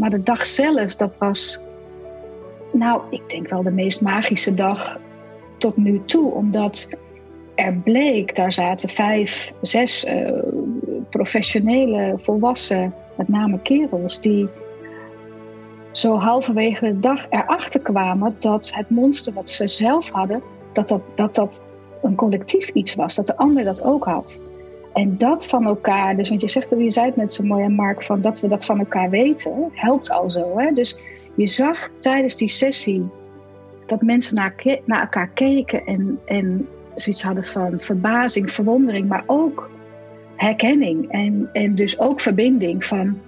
Maar de dag zelf, dat was, nou, ik denk wel de meest magische dag tot nu toe. Omdat er bleek, daar zaten vijf, zes uh, professionele, volwassen, met name kerels, die zo halverwege de dag erachter kwamen dat het monster wat ze zelf hadden, dat dat, dat, dat een collectief iets was, dat de ander dat ook had. En dat van elkaar, dus want je zegt dat je zei het net zo mooi, Mark, van dat we dat van elkaar weten, helpt al zo. Hè? Dus je zag tijdens die sessie dat mensen naar, naar elkaar keken en, en zoiets hadden van verbazing, verwondering, maar ook herkenning en, en dus ook verbinding van,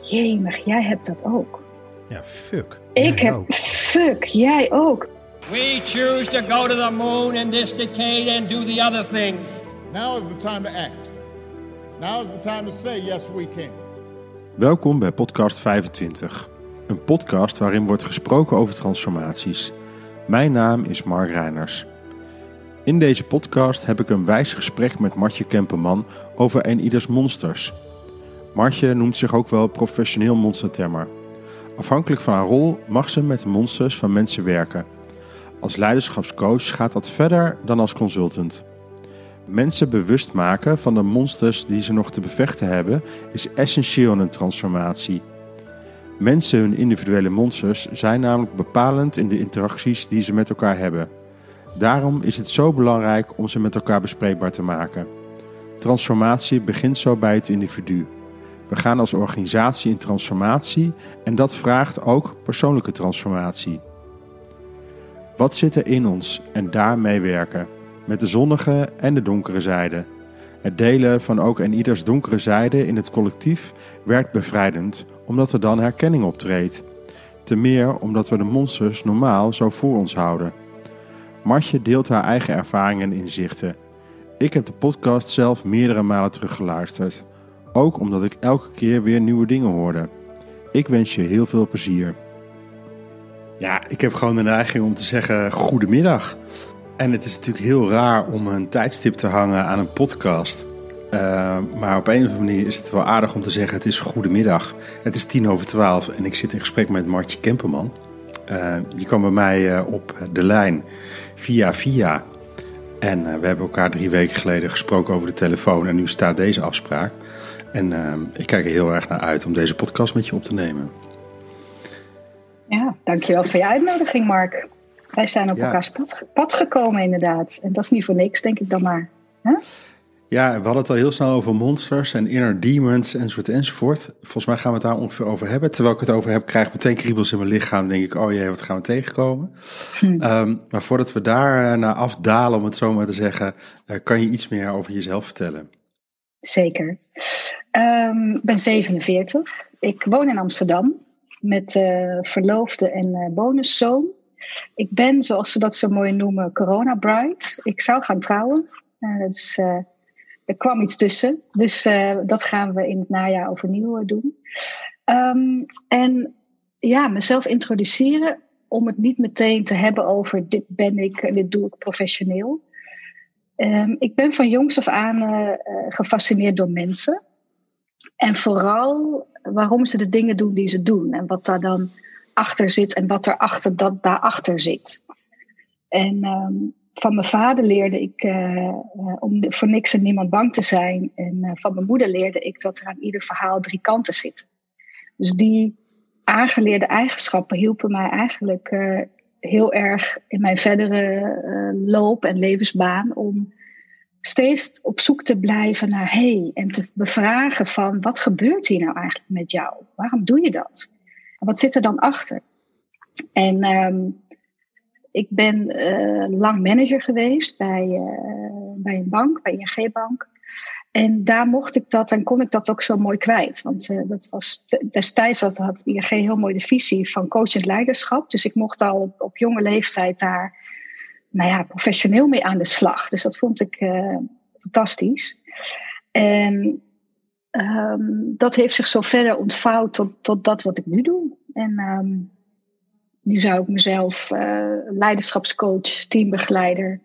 jemig, jij hebt dat ook. Ja, fuck. Ik heb, ook. fuck, jij ook. We choose to go to the moon in this decade and do the other things. Now is the time to act. Now is the time to say yes we can. Welkom bij podcast 25. Een podcast waarin wordt gesproken over transformaties. Mijn naam is Mark Reiners. In deze podcast heb ik een wijs gesprek met Martje Kemperman over een ieders monsters. Martje noemt zich ook wel professioneel monstertemmer. Afhankelijk van haar rol mag ze met de monsters van mensen werken. Als leiderschapscoach gaat dat verder dan als consultant. Mensen bewust maken van de monsters die ze nog te bevechten hebben is essentieel in een transformatie. Mensen hun individuele monsters zijn namelijk bepalend in de interacties die ze met elkaar hebben. Daarom is het zo belangrijk om ze met elkaar bespreekbaar te maken. Transformatie begint zo bij het individu. We gaan als organisatie in transformatie en dat vraagt ook persoonlijke transformatie. Wat zit er in ons en daarmee werken, met de zonnige en de donkere zijde. Het delen van ook en ieders donkere zijde in het collectief werkt bevrijdend, omdat er dan herkenning optreedt. Te meer omdat we de monsters normaal zo voor ons houden. Martje deelt haar eigen ervaringen en inzichten. Ik heb de podcast zelf meerdere malen teruggeluisterd. Ook omdat ik elke keer weer nieuwe dingen hoorde. Ik wens je heel veel plezier. Ja, ik heb gewoon de neiging om te zeggen goedemiddag. En het is natuurlijk heel raar om een tijdstip te hangen aan een podcast. Uh, maar op een of andere manier is het wel aardig om te zeggen: het is goedemiddag. Het is tien over twaalf en ik zit in gesprek met Martje Kemperman. Uh, je kwam bij mij uh, op de lijn via via. En we hebben elkaar drie weken geleden gesproken over de telefoon. En nu staat deze afspraak. En ik kijk er heel erg naar uit om deze podcast met je op te nemen. Ja, dankjewel voor je uitnodiging, Mark. Wij zijn op elkaars pad, pad, gekomen, inderdaad. En dat is niet voor niks, denk ik dan maar. Ja, we hadden het al heel snel over monsters en inner demons enzovoort enzovoort. Volgens mij gaan we het daar ongeveer over hebben. Terwijl ik het over heb, krijg ik meteen kriebels in mijn lichaam. denk ik, oh jee, wat gaan we tegenkomen? Hm. Um, maar voordat we daar uh, naar afdalen, om het zo maar te zeggen, uh, kan je iets meer over jezelf vertellen? Zeker. Um, ik ben 47. Ik woon in Amsterdam met uh, verloofde en bonuszoon. Ik ben, zoals ze dat zo mooi noemen, corona bride. Ik zou gaan trouwen. dus, er kwam iets tussen. Dus uh, dat gaan we in het najaar overnieuw doen. Um, en ja, mezelf introduceren om het niet meteen te hebben over dit ben ik en dit doe ik professioneel. Um, ik ben van jongs af aan gefascineerd door mensen. En vooral waarom ze de dingen doen die ze doen. En wat daar dan achter zit en wat er achter dat daarachter zit. En um, van mijn vader leerde ik uh, om voor niks en niemand bang te zijn. En uh, van mijn moeder leerde ik dat er aan ieder verhaal drie kanten zitten. Dus die aangeleerde eigenschappen hielpen mij eigenlijk heel erg in mijn verdere loop en levensbaan om steeds op zoek te blijven naar hey en te bevragen van wat gebeurt hier nou eigenlijk met jou? Waarom doe je dat? Wat zit er dan achter? En um, ik ben uh, lang manager geweest bij, uh, bij een bank, bij ING Bank. En daar mocht ik dat en kon ik dat ook zo mooi kwijt. Want uh, dat was destijds had, had ING heel mooi de visie van coachend leiderschap. Dus ik mocht al op, op jonge leeftijd daar nou ja, professioneel mee aan de slag. Dus dat vond ik fantastisch. En um, dat heeft zich zo verder ontvouwd tot, tot dat wat ik nu doe. En um, nu zou ik mezelf uh, leiderschapscoach, teambegeleider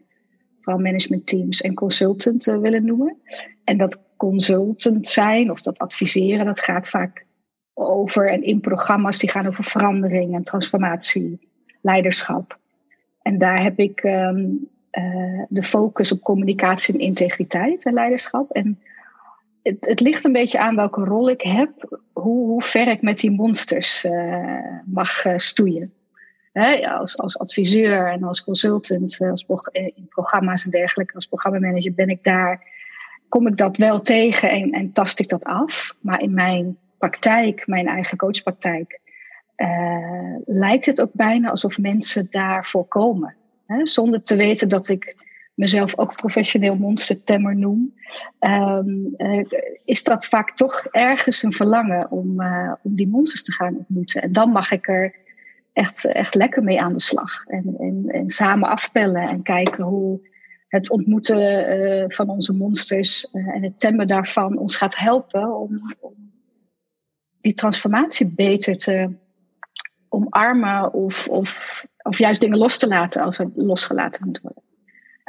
van managementteams en consultant uh, willen noemen. En dat consultant zijn of dat adviseren, dat gaat vaak over en in programma's die gaan over verandering en transformatie, leiderschap. En daar heb ik ehm, eh, de focus op communicatie en integriteit en leiderschap. En het, ligt een beetje aan welke rol ik heb, hoe, hoe ver ik met die monsters uh, mag uh, stoeien. als, als adviseur en als consultant, als in programma's en dergelijke, als programmamanager ben ik daar, kom ik dat wel tegen en, en tast ik dat af. Maar in mijn praktijk, mijn eigen coachpraktijk, lijkt het ook bijna alsof mensen daarvoor komen. Hè? Zonder te weten dat ik mezelf ook professioneel monstertemmer noem, um, uh, is dat vaak toch ergens een verlangen om, uh, om die monsters te gaan ontmoeten. En dan mag ik er echt, echt lekker mee aan de slag. En, en, en samen afpellen en kijken hoe het ontmoeten van onze monsters en het temmen daarvan ons gaat helpen om, om die transformatie beter te omarmen of, of, of juist dingen los te laten als er losgelaten moet worden.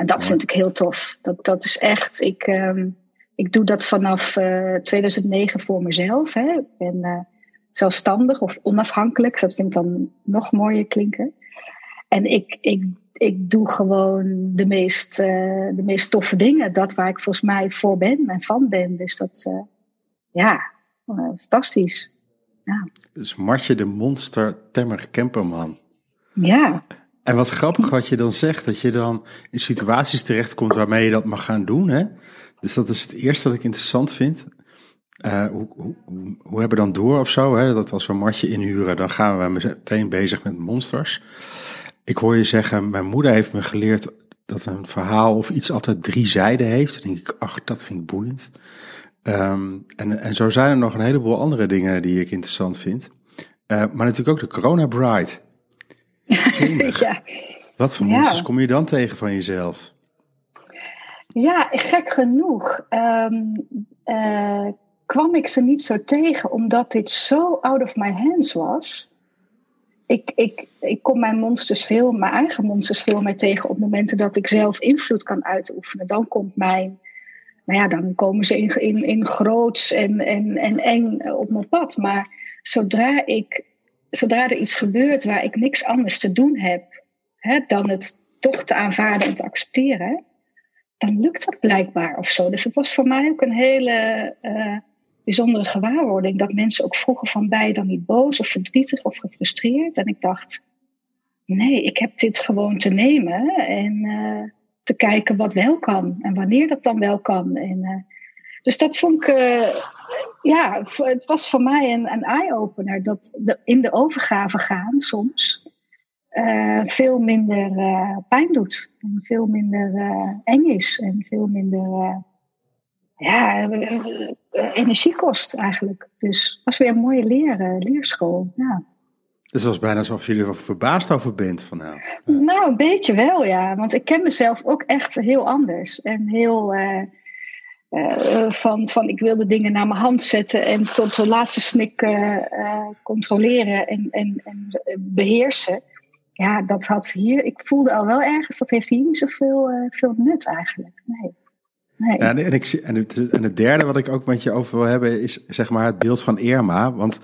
En dat vind ik heel tof. Dat, dat is echt, ik, um, ik doe dat vanaf uh, eh, 2009 voor mezelf. Hè. Ik ben uh, zelfstandig of onafhankelijk. Dat vind ik dan nog mooier klinken. En ik, ik, ik doe gewoon de meest, uh, de meest toffe dingen. Dat waar ik volgens mij voor ben en van ben. Dus dat, ja, fantastisch. Ja. Dus Martje de Monster Temmer Kemperman. Ja. En wat grappig wat je dan zegt, dat je dan in situaties terechtkomt waarmee je dat mag gaan doen. Hè? Dus dat is het eerste dat ik interessant vind. Uh, hoe, hoe, hoe, hebben we dan door of zo? Hè? Dat als we Martje inhuren, dan gaan we meteen bezig met monsters. Ik hoor je zeggen, mijn moeder heeft me geleerd dat een verhaal of iets altijd drie zijden heeft. Dan denk ik, ach, dat vind ik boeiend. Um, en, zo zijn er nog een heleboel andere dingen die ik interessant vind. Uh, maar natuurlijk ook de Corona Bride. ja. Wat voor monsters kom je dan tegen van jezelf? Ja, gek genoeg um, uh, kwam ik ze niet zo tegen, omdat dit zo out of my hands was. Ik, ik, ik kom mijn monsters veel, mijn eigen monsters veel meer tegen op momenten dat ik zelf invloed kan uitoefenen. Dan komt mijn nou ja, dan komen ze in, in, in groots en, en, en eng op mijn pad. Maar zodra, ik, zodra er iets gebeurt waar ik niks anders te doen heb hè, dan het toch te aanvaarden en te accepteren, dan lukt dat blijkbaar of zo. Dus het was voor mij ook een hele uh, bijzondere gewaarwording dat mensen ook vroegen van ben je dan niet boos of verdrietig of gefrustreerd? En ik dacht, nee, ik heb dit gewoon te nemen en uh, te kijken wat wel kan en wanneer dat dan wel kan. En, uh, dus dat vond ik, ja, het was voor mij een, een eye-opener dat de, in de overgave gaan soms uh, veel minder pijn doet en veel minder eng is en veel minder ja, energie kost eigenlijk. Dus het was weer een mooie leer, leerschool. Ja. Dus het was bijna alsof jullie er verbaasd over bent van nou. Nou, een beetje wel, ja. Want ik ken mezelf ook echt heel anders. En heel uh, uh, van, van ik wil de dingen naar mijn hand zetten en tot de laatste snik uh, controleren en, en, en beheersen. Ja, dat had hier, ik voelde al wel ergens, dat heeft hier niet zoveel veel nut eigenlijk. Nee. Nee. Ja, en, ik, en, het, en het derde wat ik ook met je over wil hebben is zeg maar het beeld van Irma. Want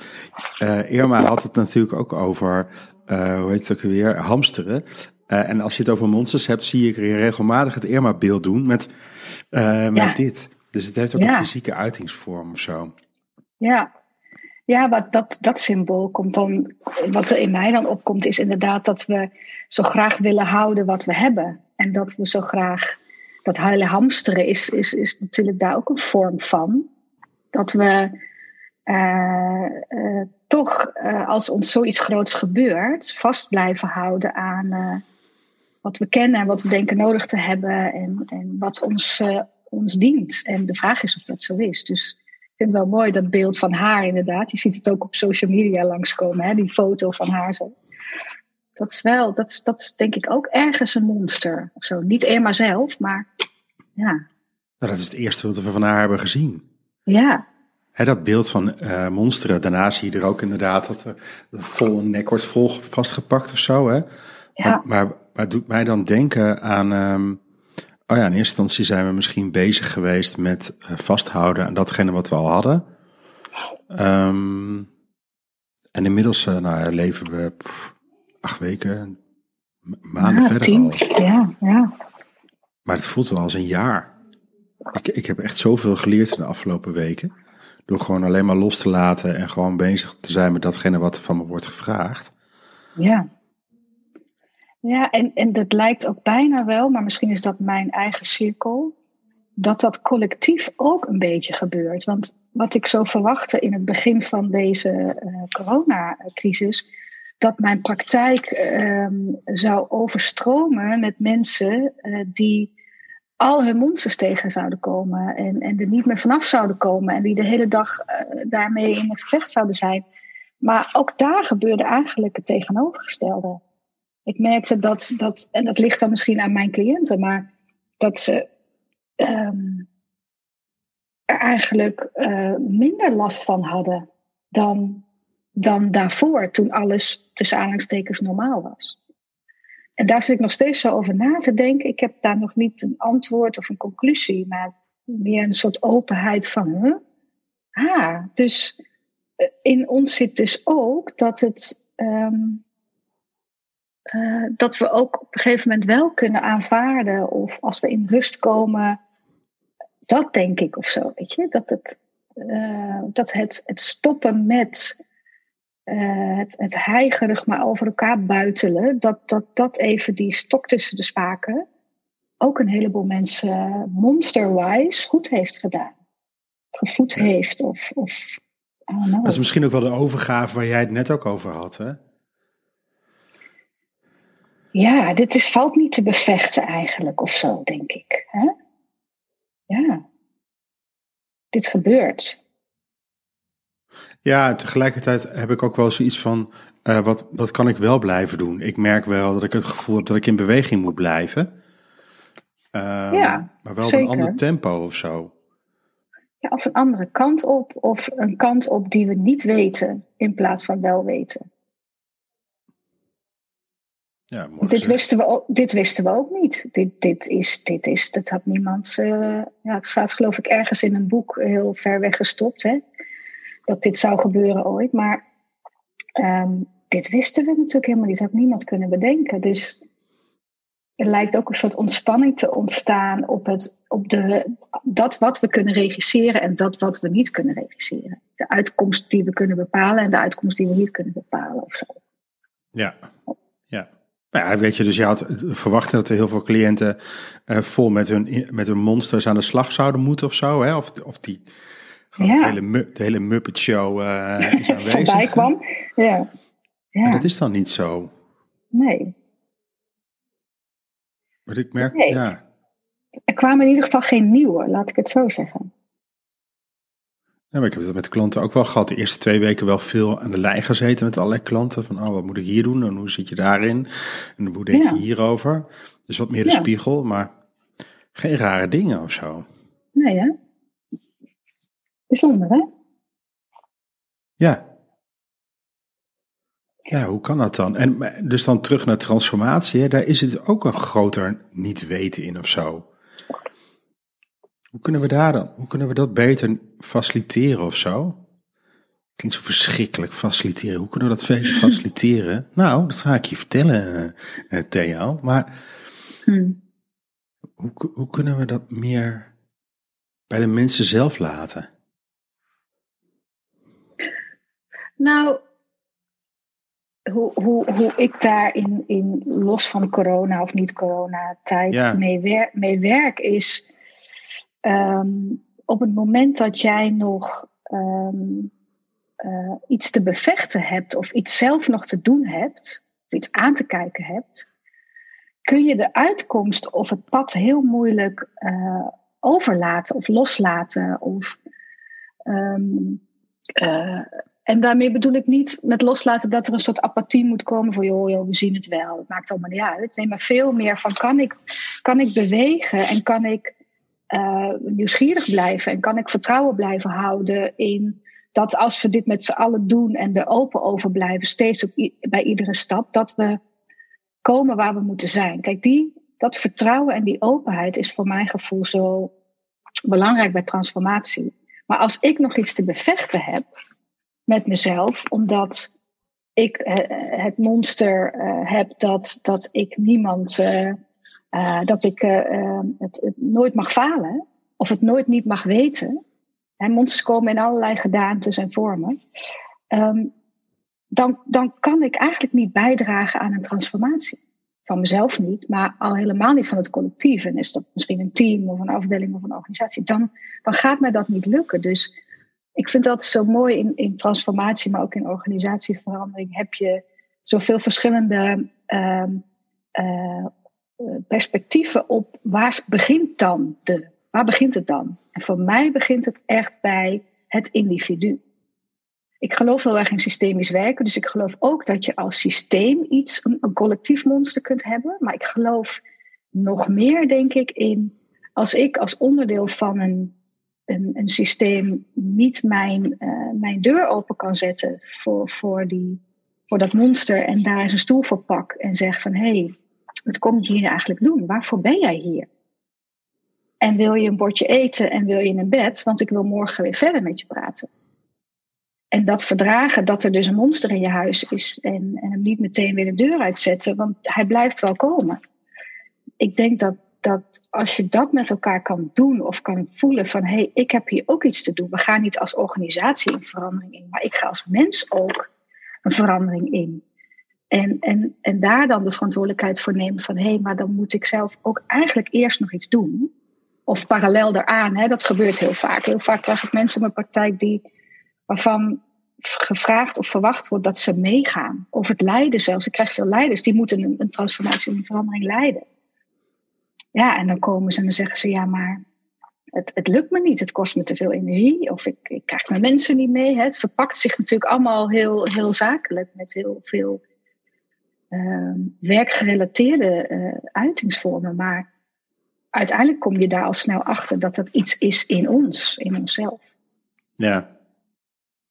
Irma had het natuurlijk ook over, hoe heet het ook weer, hamsteren. En als je het over monsters hebt, zie ik regelmatig het Irma-beeld doen met, met ja. dit. Dus het heeft ook ja. een fysieke uitingsvorm of zo. Ja, ja, wat dat, dat symbool komt dan, wat er in mij dan opkomt, is inderdaad dat we zo graag willen houden wat we hebben. En dat we zo graag dat huilen hamsteren is, is, is natuurlijk daar ook een vorm van. Dat we uh, uh, toch, uh, als ons zoiets groots gebeurt, vast blijven houden aan wat we kennen en wat we denken nodig te hebben en, en wat ons, ons dient. En de vraag is of dat zo is. Dus ik vind het wel mooi dat beeld van haar inderdaad. Je ziet het ook op social media langskomen, hè, die foto van haar zo dat is wel, dat is, dat is denk ik ook ergens een monster of zo. Niet Emma zelf, maar ja. Nou, dat is het eerste wat we van haar hebben gezien. Ja. He, dat beeld van uh, monsteren. Daarna zie je er ook inderdaad dat er vol een nek wordt vol vastgepakt of zo. Hè? Ja. Maar, maar, het doet mij dan denken aan. Um, oh ja, in eerste instantie zijn we misschien bezig geweest met uh, vasthouden aan datgene wat we al hadden. Um, En inmiddels uh, nou, leven we pff, acht weken, maanden Ja, verder tien. al. Ja, ja. Maar het voelt wel als een jaar. Ik, ik heb echt zoveel geleerd in de afgelopen weken. Door gewoon alleen maar los te laten en gewoon bezig te zijn met datgene wat er van me wordt gevraagd. Ja. Ja, en, en dat lijkt ook bijna wel, maar misschien is dat mijn eigen cirkel, dat dat collectief ook een beetje gebeurt. Want wat ik zo verwachtte in het begin van deze eh, coronacrisis, dat mijn praktijk ehm, zou overstromen met mensen eh, die al hun monsters tegen zouden komen en, en er niet meer vanaf zouden komen en die de hele dag eh, daarmee in een gevecht zouden zijn. Maar ook daar gebeurde eigenlijk het tegenovergestelde. Ik merkte dat, dat en dat ligt dan misschien aan mijn cliënten, maar dat ze ehm, er eigenlijk eh, minder last van hadden dan, dan daarvoor, toen alles tussen aanhalingstekens normaal was. En daar zit ik nog steeds zo over na te denken. Ik heb daar nog niet een antwoord of een conclusie, maar meer een soort openheid van, huh? Ah, dus eh, in ons zit dus ook dat het. ehm, eh, dat we ook op een gegeven moment wel kunnen aanvaarden, of als we in rust komen, dat denk ik of zo, weet je, dat het, eh, dat het, het stoppen met eh, het, het heigerig maar over elkaar buitelen, dat, dat dat even die stok tussen de spaken ook een heleboel mensen monsterwise goed heeft gedaan. Gevoed heeft of, of I don't know. Dat is misschien ook wel de overgave waar jij het net ook over had. Hè? Ja, dit is, valt niet te bevechten eigenlijk of zo, denk ik. Hè? Ja. Dit gebeurt. Ja, tegelijkertijd heb ik ook wel zoiets van, eh, wat, wat kan ik wel blijven doen? Ik merk wel dat ik het gevoel heb dat ik in beweging moet blijven. Ehm, Ja, maar wel op een ander tempo of zo. Ja, of een andere kant op, of een kant op die we niet weten, in plaats van wel weten. Ja, Dit wisten, we ook, dit wisten we ook niet. Dit, dit, is, dit is, dat had niemand. eh, ja, het staat geloof ik ergens in een boek heel ver weg gestopt. Hè? Dat dit zou gebeuren ooit. Maar ehm, dit wisten we natuurlijk helemaal niet. Dat had niemand kunnen bedenken. Dus er lijkt ook een soort ontspanning te ontstaan op, het, op de, dat wat we kunnen regisseren en dat wat we niet kunnen regisseren. De uitkomst die we kunnen bepalen en de uitkomst die we niet kunnen bepalen of zo. Ja. Nou ja, weet je, dus je had verwacht dat er heel veel cliënten eh, vol met hun, met hun monsters aan de slag zouden moeten of zo. Hè? Of, of die, gewoon Ja. hele, de hele Muppet Show eh is aanwezig. Voorbij kwam. Ja. Maar ja. dat is dan niet zo. Nee. Maar ik merk, Nee. ja. Er kwamen in ieder geval geen nieuwe, laat ik het zo zeggen. Ja, maar ik heb dat met klanten ook wel gehad. De eerste twee weken wel veel aan de lijn gezeten met allerlei klanten. Van, oh, wat moet ik hier doen? En hoe zit je daarin? En hoe denk Ja. je hierover? Dus wat meer de Ja. spiegel, maar geen rare dingen of zo. Nee, hè? Bijzonder, hè? Ja. Ja, hoe kan dat dan? En dus dan terug naar transformatie. Hè? Daar is het ook een groter niet weten in of zo. Hoe kunnen we daar dan? Hoe kunnen we dat beter faciliteren of zo? Klinkt zo verschrikkelijk, faciliteren. Hoe kunnen we dat beter faciliteren? Nou, dat ga ik je vertellen, eh, Theo. Maar Hm. hoe, hoe kunnen we dat meer bij de mensen zelf laten? Nou, hoe, hoe, hoe ik daar in, in los van corona of niet corona tijd Ja. mee, wer mee werk is... ehm, op het moment dat jij nog ehm, eh, iets te bevechten hebt... of iets zelf nog te doen hebt, of iets aan te kijken hebt... kun je de uitkomst of het pad heel moeilijk eh, overlaten of loslaten. Of, ehm, eh, en daarmee bedoel ik niet met loslaten dat er een soort apathie moet komen voor joh, joh, we zien het wel, het maakt allemaal niet uit. Nee, maar veel meer van kan ik, kan ik bewegen en kan ik eh, nieuwsgierig blijven en kan ik vertrouwen blijven houden in dat als we dit met z'n allen doen en er open over blijven, steeds op bij iedere stap, dat we komen waar we moeten zijn. Kijk, die, dat vertrouwen en die openheid is voor mijn gevoel zo belangrijk bij transformatie. Maar als ik nog iets te bevechten heb met mezelf, omdat ik eh, het monster uh, heb dat, dat ik niemand, uh, dat ik het, het, nooit mag falen of het nooit niet mag weten. En monsters komen in allerlei gedaantes en vormen. Um, dan, dan kan ik eigenlijk niet bijdragen aan een transformatie. Van mezelf niet, maar al helemaal niet van het collectief. En is dat misschien een team of een afdeling of een organisatie. Dan, dan gaat mij dat niet lukken. Dus ik vind dat zo mooi in, in transformatie, maar ook in organisatieverandering. Heb je zoveel verschillende uh, perspectieven op waar begint dan de, waar begint het dan? En voor mij begint het echt bij het individu. Ik geloof heel erg in systemisch werken, dus ik geloof ook dat je als systeem iets, een, collectief monster kunt hebben. Maar ik geloof nog meer, denk ik, in als ik als onderdeel van een een, een systeem niet mijn, uh, mijn deur open kan zetten voor, voor, die, voor dat monster en daar eens een stoel voor pak en zeg van hé, hey, wat kom je hier eigenlijk doen? Waarvoor ben jij hier? En wil je een bordje eten en wil je een bed? Want ik wil morgen weer verder met je praten. En dat verdragen dat er dus een monster in je huis is en, en hem niet meteen weer de deur uitzetten, want hij blijft wel komen. Ik denk dat dat als je dat met elkaar kan doen of kan voelen van hé, hey, ik heb hier ook iets te doen. We gaan niet als organisatie een verandering in, maar ik ga als mens ook een verandering in. En, en, en daar dan de verantwoordelijkheid voor nemen van hé, hey, maar dan moet ik zelf ook eigenlijk eerst nog iets doen. Of parallel daaraan, hè, dat gebeurt heel vaak. Heel vaak krijg ik mensen in mijn praktijk die, waarvan gevraagd of verwacht wordt dat ze meegaan. Of het leiden zelfs. Ik krijg veel leiders die moeten een, een transformatie en een verandering leiden. Ja, en dan komen ze en dan zeggen ze, ja, maar het, het lukt me niet, het kost me te veel energie, of ik, ik krijg mijn mensen niet mee. Hè. Het verpakt zich natuurlijk allemaal heel, heel zakelijk met heel veel uh, werkgerelateerde uh, uitingsvormen. Maar uiteindelijk kom je daar al snel achter dat dat iets is in ons, in onszelf. Ja,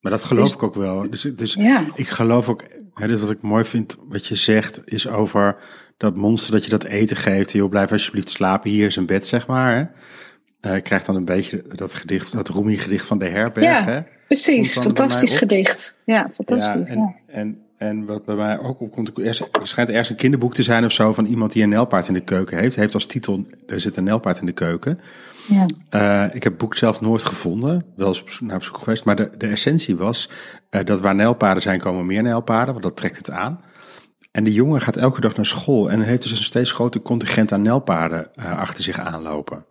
maar dat geloof dus, ik ook wel. Dus, dus ja. ik geloof ook, hè, dus wat ik mooi vind, wat je zegt, is over dat monster dat je dat eten geeft. Joh, blijf alsjeblieft slapen, hier is een bed, zeg maar. Hè? Uh, krijgt dan een beetje dat gedicht, dat Rumi gedicht van de herberg. Ja, hè? precies. Fantastisch gedicht. Ja, fantastisch. Ja, en, ja. En, en wat bij mij ook opkomt, er schijnt ergens een kinderboek te zijn of zo van iemand die een nelpaard in de keuken heeft. Heeft als titel, er zit een nelpaard in de keuken. Ja. Uh, ik heb het boek zelf nooit gevonden, wel eens op, naar op zoek geweest. Maar de, de essentie was uh, dat waar nelpaarden zijn, komen meer nelpaarden, want dat trekt het aan. En die jongen gaat elke dag naar school en heeft dus een steeds groter contingent aan nelpaarden uh, achter zich aanlopen.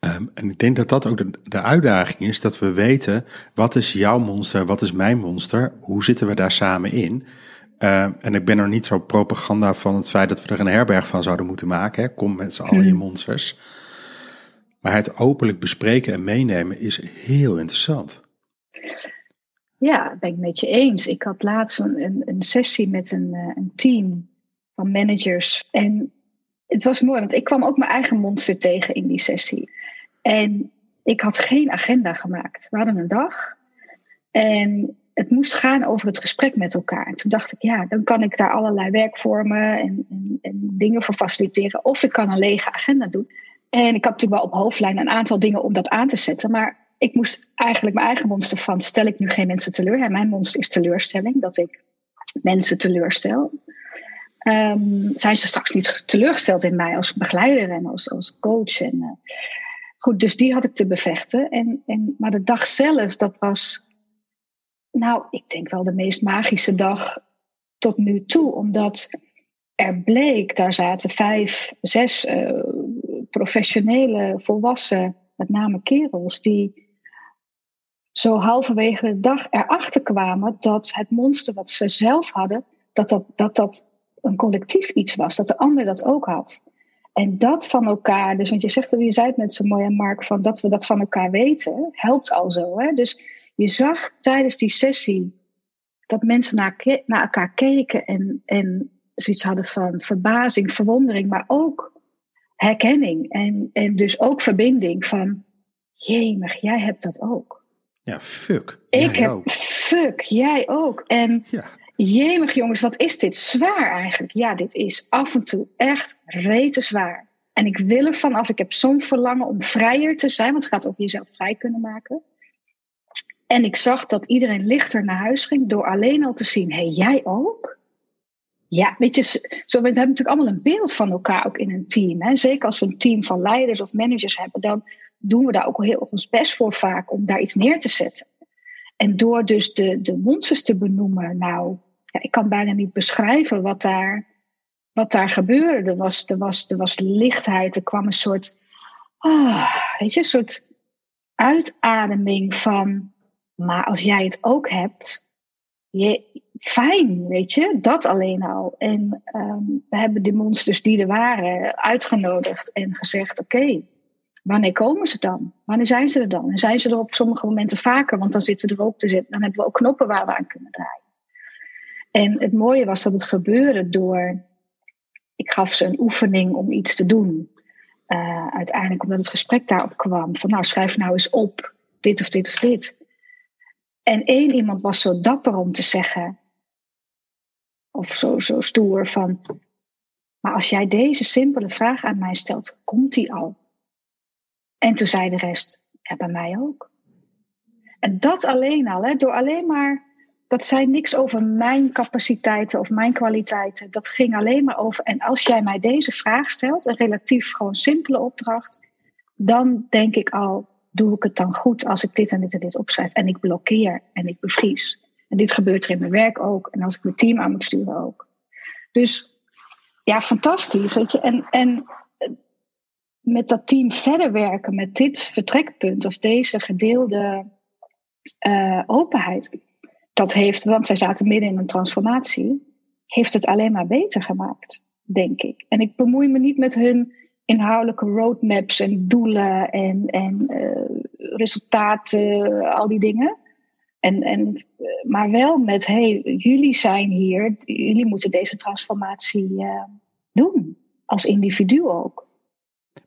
Um, en ik denk dat dat ook de, de, uitdaging is, dat we weten wat is jouw monster, wat is mijn monster, hoe zitten we daar samen in. Uh, en ik ben er niet zo propaganda van het feit dat we er een herberg van zouden moeten maken. Hè. Kom met z'n allen je hmm. monsters. Maar het openlijk bespreken en meenemen is heel interessant. Ja, ben ik met je eens. Ik had laatst een, een, sessie met een, eh, een team van managers. En het was mooi, want ik kwam ook mijn eigen monster tegen in die sessie. En ik had geen agenda gemaakt. We hadden een dag. En het moest gaan over het gesprek met elkaar. En toen dacht ik, ja, dan kan ik daar allerlei werkvormen en, en, en dingen voor faciliteren. Of ik kan een lege agenda doen. En ik had natuurlijk wel op hoofdlijn een aantal dingen om dat aan te zetten. Maar ik moest eigenlijk mijn eigen monster van, stel ik nu geen mensen teleur? En mijn monster is teleurstelling, dat ik mensen teleurstel. Um, zijn ze straks niet teleurgesteld in mij als begeleider en als, als coach? En, uh, goed, dus die had ik te bevechten. En, en, maar de dag zelf, dat was, nou, ik denk wel de meest magische dag tot nu toe. Omdat er bleek, daar zaten vijf, zes uh, professionele, volwassen, met name kerels, die zo halverwege de dag erachter kwamen dat het monster wat ze zelf hadden, dat dat, dat, dat een collectief iets was, dat de ander dat ook had. En dat van elkaar, dus want je zegt dat je zei het net zo mooi aan Mark, van dat we dat van elkaar weten, helpt al zo. Hè? Dus je zag tijdens die sessie dat mensen naar, naar elkaar keken en, en zoiets hadden van verbazing, verwondering, maar ook herkenning. En, en dus ook verbinding van, jemig, jij hebt dat ook. Ja, fuck. Ik heb, ook. fuck, jij ook. En ja. Jemig jongens, wat is dit zwaar eigenlijk? Ja, dit is af en toe echt rete zwaar. En ik wil er vanaf. Ik heb zo'n verlangen om vrijer te zijn, want het gaat over jezelf vrij kunnen maken. En ik zag dat iedereen lichter naar huis ging door alleen al te zien: hé, hey, jij ook? Ja, weet je, zo, we hebben natuurlijk allemaal een beeld van elkaar ook in een team. Hè? Zeker als we een team van leiders of managers hebben, dan doen we daar ook heel ons best voor vaak om daar iets neer te zetten. En door dus de, de monsters te benoemen, nou, ik kan bijna niet beschrijven wat daar, wat daar gebeurde. Er was, er, was, er was lichtheid, er kwam een soort, ah, weet je, soort uitademing van, maar als jij het ook hebt, je, fijn, weet je, dat alleen al. En um, we hebben de monsters die er waren uitgenodigd en gezegd: oké, wanneer komen ze dan? Wanneer zijn ze er dan? En zijn ze er op sommige momenten vaker? Want dan zitten er ook, dan hebben we ook knoppen waar we aan kunnen draaien. En het mooie was dat het gebeurde door. Ik gaf ze een oefening om iets te doen. Uh, uiteindelijk omdat het gesprek daarop kwam. Van nou, schrijf nou eens op dit of dit of dit. En één iemand was zo dapper om te zeggen, of zo, zo stoer van, maar als jij deze simpele vraag aan mij stelt, komt die al? En toen zei de rest, ja, bij mij ook. En dat alleen al, hè, door alleen maar, dat zei niks over mijn capaciteiten of mijn kwaliteiten. Dat ging alleen maar over, en als jij mij deze vraag stelt, een relatief gewoon simpele opdracht, dan denk ik al, doe ik het dan goed als ik dit en dit en dit opschrijf en ik blokkeer en ik bevries. En dit gebeurt er in mijn werk ook en als ik mijn team aan moet sturen ook. Dus ja, fantastisch. Weet je. En, en met dat team verder werken met dit vertrekpunt of deze gedeelde uh, openheid, dat heeft, want zij zaten midden in een transformatie, heeft het alleen maar beter gemaakt, denk ik. En ik bemoei me niet met hun inhoudelijke roadmaps en doelen en, en uh, resultaten, al die dingen. En, en, maar wel met, hey, jullie zijn hier, jullie moeten deze transformatie uh, doen. Als individu ook.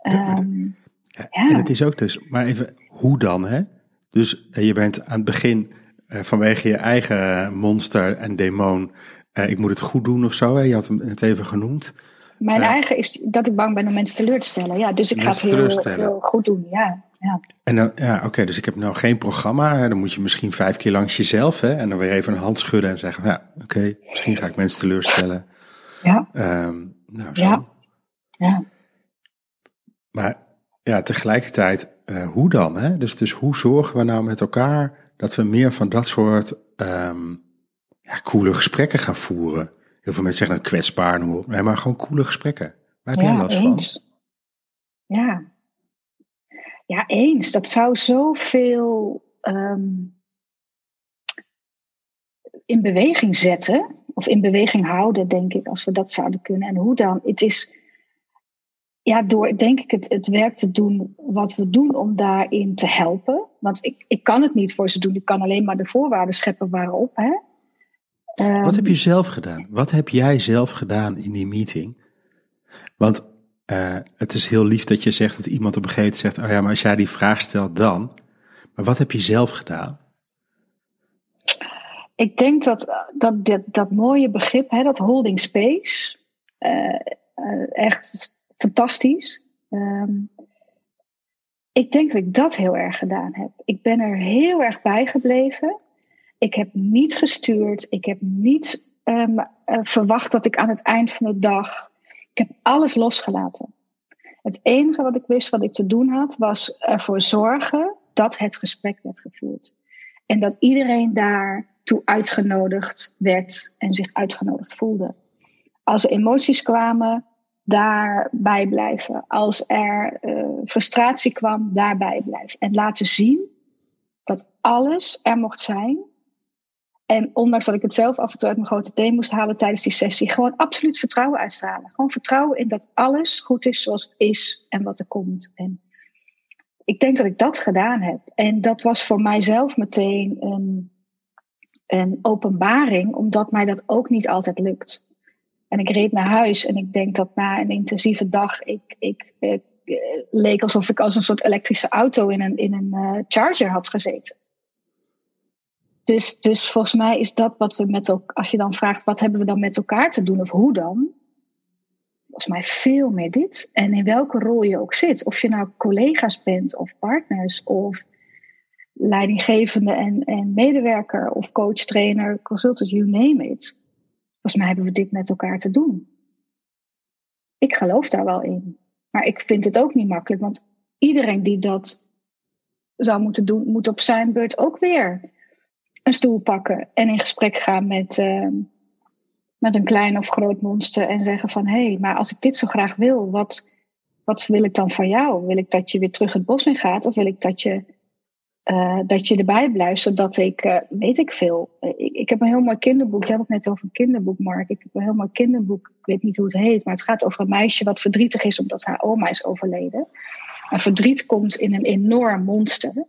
Um, ja, ja. En het is ook dus, maar even, hoe dan hè? Dus je bent aan het begin vanwege je eigen monster en demon, ik moet het goed doen of zo, hè? je had hem het even genoemd. Mijn eigen is dat ik bang ben om mensen teleur te stellen. Ja, dus ik ga het heel, heel, goed doen. Ja, ja. En dan, ja, oké, dus ik heb nou geen programma. Hè, dan moet je misschien vijf keer langs jezelf. Hè, en dan weer even een hand schudden en zeggen: Ja, oké, misschien ga ik mensen teleurstellen. Ja. Um, nou, zo. Ja. ja. Maar ja, tegelijkertijd, uh, hoe dan? Hè? Dus, dus hoe zorgen we nou met elkaar dat we meer van dat soort um, ja, coole gesprekken gaan voeren? Heel veel mensen zeggen nou kwetsbaar, noem op. Nee, maar gewoon coole gesprekken. Waar heb ja, jij last eens. van? Ja. Ja, eens. Dat zou zoveel um, in beweging zetten. Of in beweging houden, denk ik, als we dat zouden kunnen. En hoe dan? Het is ja, door denk ik het, het werk te doen wat we doen om daarin te helpen. Want ik, ik kan het niet voor ze doen. Ik kan alleen maar de voorwaarden scheppen waarop. Hè? Wat heb je ehm, zelf gedaan? Wat heb jij zelf gedaan in die meeting? Want uh, het is heel lief dat je zegt dat iemand op een gegeven moment zegt: Oh ja, maar als jij die vraag stelt, dan. Maar wat heb je zelf gedaan? Ik denk dat dat, dat, dat mooie begrip, hè, dat holding space, uh, uh, echt fantastisch. Um, ik denk dat ik dat heel erg gedaan heb. Ik ben er heel erg bij gebleven. Ik heb niet gestuurd. Ik heb niet um, verwacht dat ik aan het eind van de dag. Ik heb alles losgelaten. Het enige wat ik wist wat ik te doen had, was ervoor zorgen dat het gesprek werd gevoerd. En dat iedereen daartoe uitgenodigd werd en zich uitgenodigd voelde. Als er emoties kwamen, daarbij blijven. Als er uh, frustratie kwam, daarbij blijven. En laten zien dat alles er mocht zijn en ondanks dat ik het zelf af en toe uit mijn grote teen moest halen tijdens die sessie, gewoon absoluut vertrouwen uitstralen. Gewoon vertrouwen in dat alles goed is zoals het is en wat er komt. En ik denk dat ik dat gedaan heb. En dat was voor mijzelf meteen een, een openbaring, omdat mij dat ook niet altijd lukt. En ik reed naar huis en ik denk dat na een intensieve dag ik, ik, ik, eh, leek alsof ik als een soort elektrische auto in een, in een uh, charger had gezeten. Dus, dus volgens mij is dat wat we met elkaar, als je dan vraagt wat hebben we dan met elkaar te doen of hoe dan, volgens mij veel meer dit. En in welke rol je ook zit. Of je nou collega's bent of partners of leidinggevende en, en medewerker of coach, trainer, consultant, you name it. Volgens mij hebben we dit met elkaar te doen. Ik geloof daar wel in. Maar ik vind het ook niet makkelijk, want iedereen die dat zou moeten doen, moet op zijn beurt ook weer een stoel pakken en in gesprek gaan met, uh, met een klein of groot monster en zeggen van hé, hey, maar als ik dit zo graag wil, wat, wat wil ik dan van jou? Wil ik dat je weer terug het bos in gaat of wil ik dat je, uh, dat je erbij blijft zodat ik, uh, weet ik veel. Ik, ik heb een heel mooi kinderboek, je had het net over een kinderboek, Mark. Ik heb een heel mooi kinderboek, ik weet niet hoe het heet, maar het gaat over een meisje wat verdrietig is omdat haar oma is overleden. En verdriet komt in een enorm monster.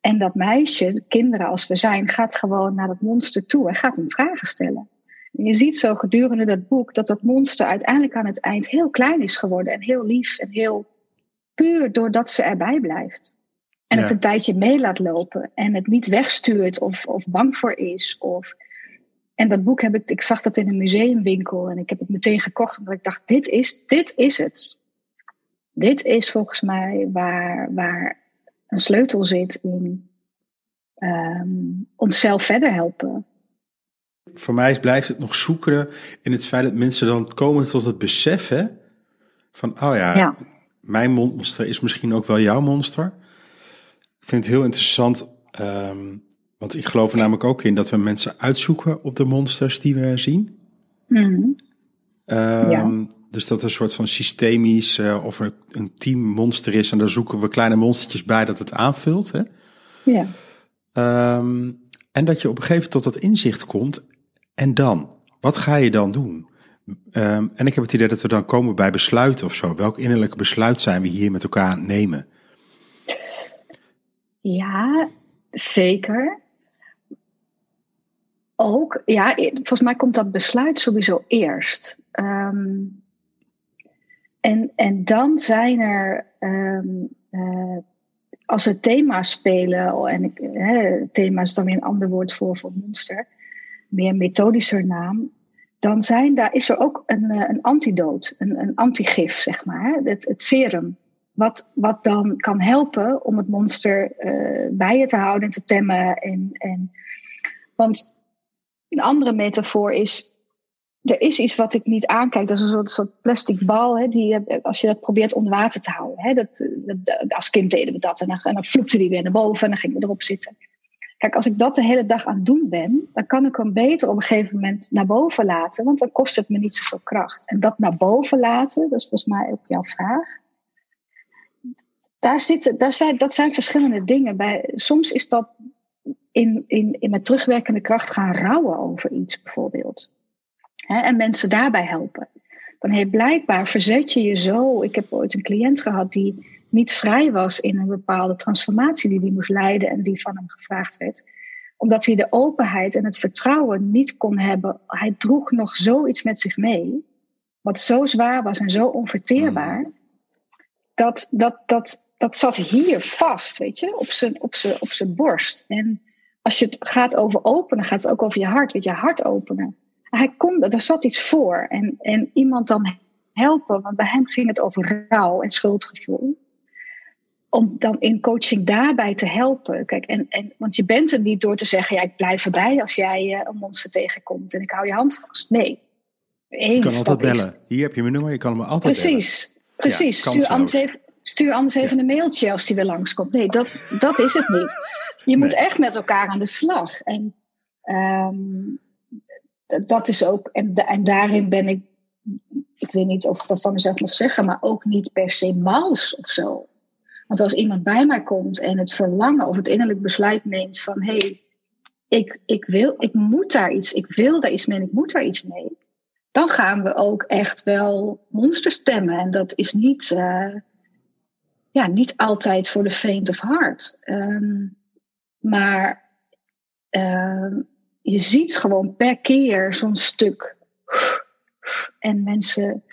En dat meisje, kinderen als we zijn, gaat gewoon naar dat monster toe en gaat hem vragen stellen. En je ziet zo gedurende dat boek dat dat monster uiteindelijk aan het eind heel klein is geworden en heel lief en heel puur doordat ze erbij blijft. En het een tijdje mee laat lopen en het niet wegstuurt of, of bang voor is. Of... En dat boek heb ik, ik zag dat in een museumwinkel en ik heb het meteen gekocht omdat ik dacht, dit is, dit is het. Dit is volgens mij waar, waar een sleutel zit in um, onszelf verder helpen. Voor mij blijft het nog zoeken in het feit dat mensen dan komen tot het besef hè, van, oh ja, ja. mijn monster is misschien ook wel jouw monster. Ik vind het heel interessant, um, want ik geloof er namelijk ook in dat we mensen uitzoeken op de monsters die we zien. Um, ja. Dus dat er een soort van systemisch uh, of er een team monster is en daar zoeken we kleine monstertjes bij dat het aanvult. Hè? Ja. Um, en dat je op een gegeven moment tot dat inzicht komt. En dan? Wat ga je dan doen? Um, en ik heb het idee dat we dan komen bij besluiten of zo. Welk innerlijke besluit zijn we hier met elkaar nemen? Ja, zeker. Ook, ja, volgens mij komt dat besluit sowieso eerst. Um, en, en dan zijn er, um, uh, als er thema's spelen, en ik, hè, thema is dan weer een ander woord voor, voor monster, meer methodischer naam, dan zijn, daar is er ook een, eh, een antidoot, een, een antigif, zeg maar, het, het serum. Wat, wat dan kan helpen om het monster uh, bij je te houden en te temmen. En, en, want een andere metafoor is er is iets wat ik niet aankijk. Dat is een soort, soort plastic bal. Hè, die, als je dat probeert onder water te houden. Hè, dat, als kind deden we dat. En dan, en dan vloepte die weer naar boven. En dan gingen we erop zitten. Kijk, als ik dat de hele dag aan het doen ben. Dan kan ik hem beter op een gegeven moment naar boven laten. Want dan kost het me niet zoveel kracht. En dat naar boven laten. Dat is volgens mij ook jouw vraag. Daar zitten, daar zijn, dat zijn verschillende dingen. Bij, soms is dat in, in, in met terugwerkende kracht gaan rouwen over iets bijvoorbeeld. En mensen daarbij helpen. Dan heeft blijkbaar verzet je je zo. Ik heb ooit een cliënt gehad die niet vrij was in een bepaalde transformatie die hij moest leiden en die van hem gevraagd werd. Omdat hij de openheid en het vertrouwen niet kon hebben. Hij droeg nog zoiets met zich mee, wat zo zwaar was en zo onverteerbaar. Mm. Dat, dat, dat, dat zat hier vast, weet je, op zijn, op zijn, op zijn borst. En als je het gaat over openen, gaat het ook over je hart, weet je, hart openen hij kon, er zat iets voor. En, en iemand dan helpen, want bij hem ging het over rouw en schuldgevoel. Om dan in coaching daarbij te helpen. Kijk, en, en, want je bent er niet door te zeggen: ja, ik blijf erbij als jij uh, een monster tegenkomt en ik hou je hand vast. Nee. Eens, je kan altijd bellen. Is... Hier heb je mijn nummer, je kan me altijd precies, bellen. Precies, ja, stuur, anders even, stuur anders even een mailtje als die weer langskomt. Nee, dat, dat is het niet. Je moet echt met elkaar aan de slag. En um, dat is ook, en, en daarin ben ik, ik weet niet of ik dat van mezelf mag zeggen, maar ook niet per se mals of zo. Want als iemand bij mij komt en het verlangen of het innerlijk besluit neemt van hé, hey, ik, ik wil, ik moet daar iets, ik wil daar iets mee en ik moet daar iets mee. Dan gaan we ook echt wel monsters stemmen. En dat is niet, uh, ja, niet altijd voor de faint of heart. Um, maar uh, je ziet gewoon per keer zo'n stuk. En mensen,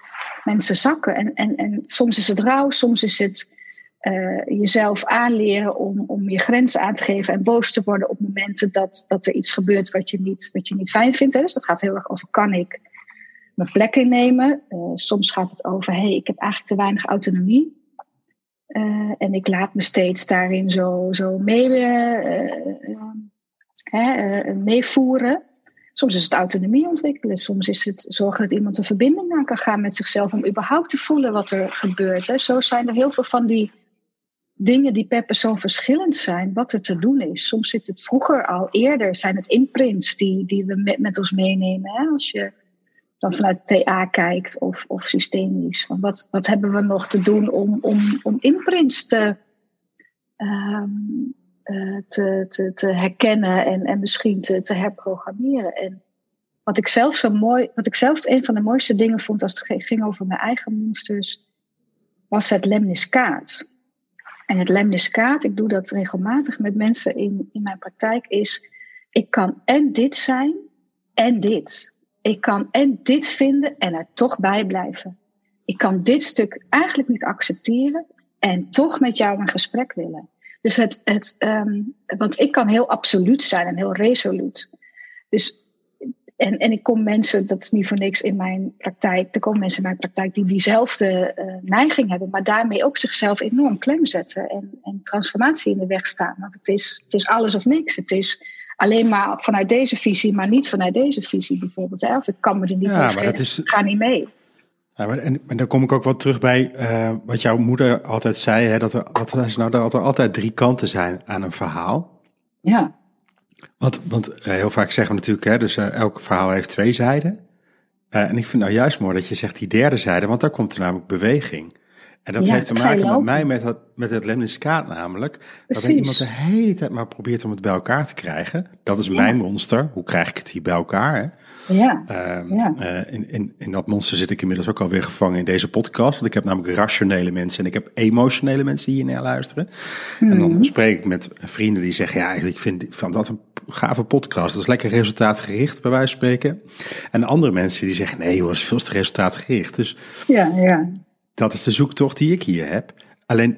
mensen zakken. En, en, en soms is het rouw, soms is het uh, jezelf aanleren om, om je grenzen aan te geven en boos te worden op momenten dat, dat er iets gebeurt wat je niet, wat je niet fijn vindt. Hè? Dus dat gaat heel erg over: kan ik mijn plek innemen? Uh, soms gaat het over: hey, ik heb eigenlijk te weinig autonomie. Uh, en ik laat me steeds daarin zo, zo mee, uh, meevoeren. Soms is het autonomie ontwikkelen. Soms is het zorgen dat iemand een verbinding aan kan gaan met zichzelf. Om überhaupt te voelen wat er gebeurt. Hè. Zo zijn er heel veel van die dingen die per persoon verschillend zijn. Wat er te doen is. Soms zit het vroeger al eerder. Zijn het imprints die, die we met, met ons meenemen. Hè. Als je dan vanuit TA kijkt of, of systemisch. Van wat, wat hebben we nog te doen om, om, om imprints te, um, uh, te, te, te herkennen en, en misschien te, te herprogrammeren. En wat ik zelf zo mooi, wat ik zelf een van de mooiste dingen vond als het ging over mijn eigen monsters, was het lemniskaat. En het lemniskaat, ik doe dat regelmatig met mensen in, in mijn praktijk, is ik kan en dit zijn en dit. Ik kan en dit vinden en er toch bij blijven. Ik kan dit stuk eigenlijk niet accepteren en toch met jou een gesprek willen. Dus het, het um, want ik kan heel absoluut zijn en heel resoluut. Dus, en, en ik kom mensen, dat is niet voor niks in mijn praktijk, er komen mensen in mijn praktijk die diezelfde uh, neiging hebben, maar daarmee ook zichzelf enorm klem zetten en, en transformatie in de weg staan. Want het is, het is alles of niks. Het is alleen maar vanuit deze visie, maar niet vanuit deze visie bijvoorbeeld. Hè? Of ik kan me er niet ja, mee maar is... ga niet mee. Ja, maar, en, en dan kom ik ook wel terug bij uh, wat jouw moeder altijd zei, hè, dat, er, dat, er, nou, dat er altijd drie kanten zijn aan een verhaal. Ja. Want, want uh, heel vaak zeggen we natuurlijk, hè, dus uh, elk verhaal heeft twee zijden. en ik vind nou juist mooi dat je zegt die derde zijde, want daar komt er namelijk beweging. En dat heeft te maken met mij, met, het, met het lemniscaat namelijk. Precies. Dat iemand de hele tijd maar probeert om het bij elkaar te krijgen. Dat is mijn monster. Hoe krijg ik het hier bij elkaar? Hè? Ja. Um, ja. Uh, in, in, in dat monster zit ik inmiddels ook alweer gevangen in deze podcast. Want ik heb namelijk rationele mensen en ik heb emotionele mensen die hier naar luisteren. En dan mhm. spreek ik met vrienden die zeggen, ja, ik vind van dat een gave podcast. Dat is lekker resultaatgericht, bij wijze van spreken. En andere mensen die zeggen, nee hoor, dat is veel te resultaatgericht. Dus ja, ja. Dat is de zoektocht die ik hier heb. Alleen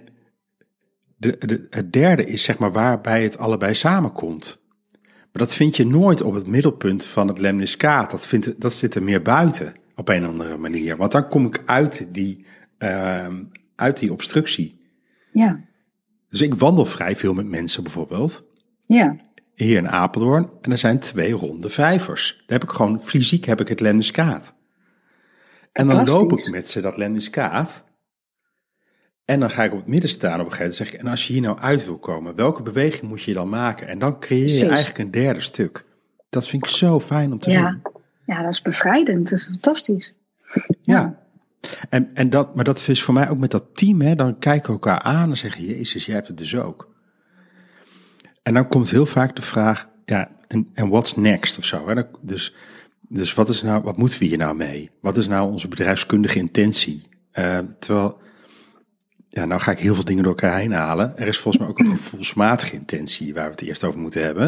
de, de, het derde is zeg maar waarbij het allebei samenkomt. Maar dat vind je nooit op het middelpunt van het lemniscaat. Dat, vindt, dat zit er meer buiten op een of andere manier. Want dan kom ik uit die, uh, uit die obstructie. Ja. Dus ik wandel vrij veel met mensen bijvoorbeeld. Ja. Hier in Apeldoorn. En er zijn twee ronde vijvers. Daar heb ik gewoon, fysiek heb ik het lemniscaat. En dan loop ik met ze dat lemniscaat. En dan ga ik op het midden staan op een gegeven moment. Zeg ik, en als je hier nou uit wil komen, welke beweging moet je dan maken? En dan creëer je eigenlijk een derde stuk. Dat vind ik zo fijn om te ja. doen. Ja, dat is bevrijdend. Dat is fantastisch. Ja. En, en dat, maar dat is voor mij ook met dat team. Hè, dan kijken we elkaar aan en zeggen, Jezus, jij hebt het dus ook. En dan komt heel vaak de vraag, ja, en, en what's next of zo. Hè? Dus, dus wat, is nou, wat moeten we hier nou mee? Wat is nou onze bedrijfskundige intentie? Uh, terwijl ja, nou ga ik heel veel dingen door elkaar heen halen. Er is volgens mij ook een gevoelsmatige intentie waar we het eerst over moeten hebben.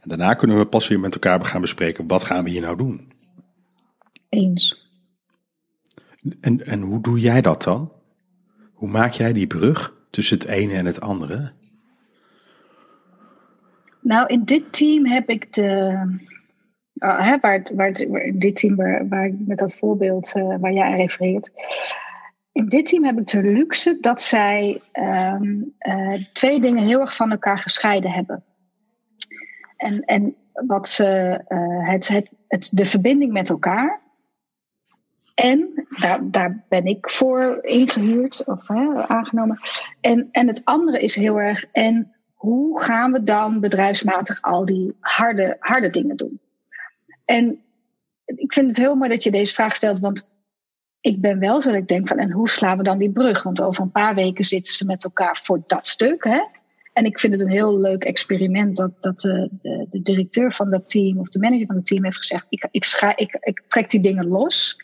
En daarna kunnen we pas weer met elkaar gaan bespreken, wat gaan we hier nou doen? Eens. En, en hoe doe jij dat dan? Hoe maak jij die brug tussen het ene en het andere? Nou, in dit team heb ik de. Hè, waar, waar, dit team waar, met dat voorbeeld uh, waar jij aan refereert in dit team heb ik de luxe dat zij um, uh, twee dingen heel erg van elkaar gescheiden hebben. En, en wat ze, uh, het, het, de verbinding met elkaar. En daar, daar ben ik voor ingehuurd of aangenomen. En, en het andere is heel erg. En hoe gaan we dan bedrijfsmatig al die harde, harde dingen doen? En ik vind het heel mooi dat je deze vraag stelt, want ik ben wel zo dat ik denk van, en hoe slaan we dan die brug? Want over een paar weken zitten ze met elkaar voor dat stuk. Hè? En ik vind het een heel leuk experiment dat, dat de, de, de directeur van dat team of de manager van het team heeft gezegd: ik, ik, ik, ik trek die dingen los,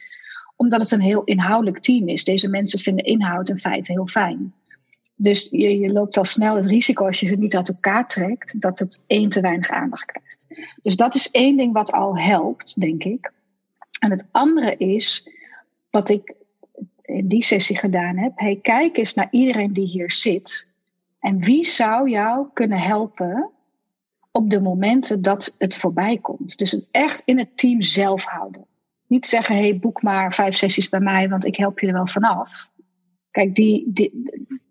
omdat het een heel inhoudelijk team is. Deze mensen vinden inhoud en feiten heel fijn. Dus je, je loopt al snel het risico als je ze niet uit elkaar trekt, dat het één te weinig aandacht krijgt. Dus dat is één ding wat al helpt, denk ik. En het andere is wat ik in die sessie gedaan heb. Hey, kijk eens naar iedereen die hier zit. En wie zou jou kunnen helpen op de momenten dat het voorbij komt? Dus het echt in het team zelf houden. Niet zeggen, hey, boek maar vijf sessies bij mij, want ik help je er wel vanaf. Kijk, die, die,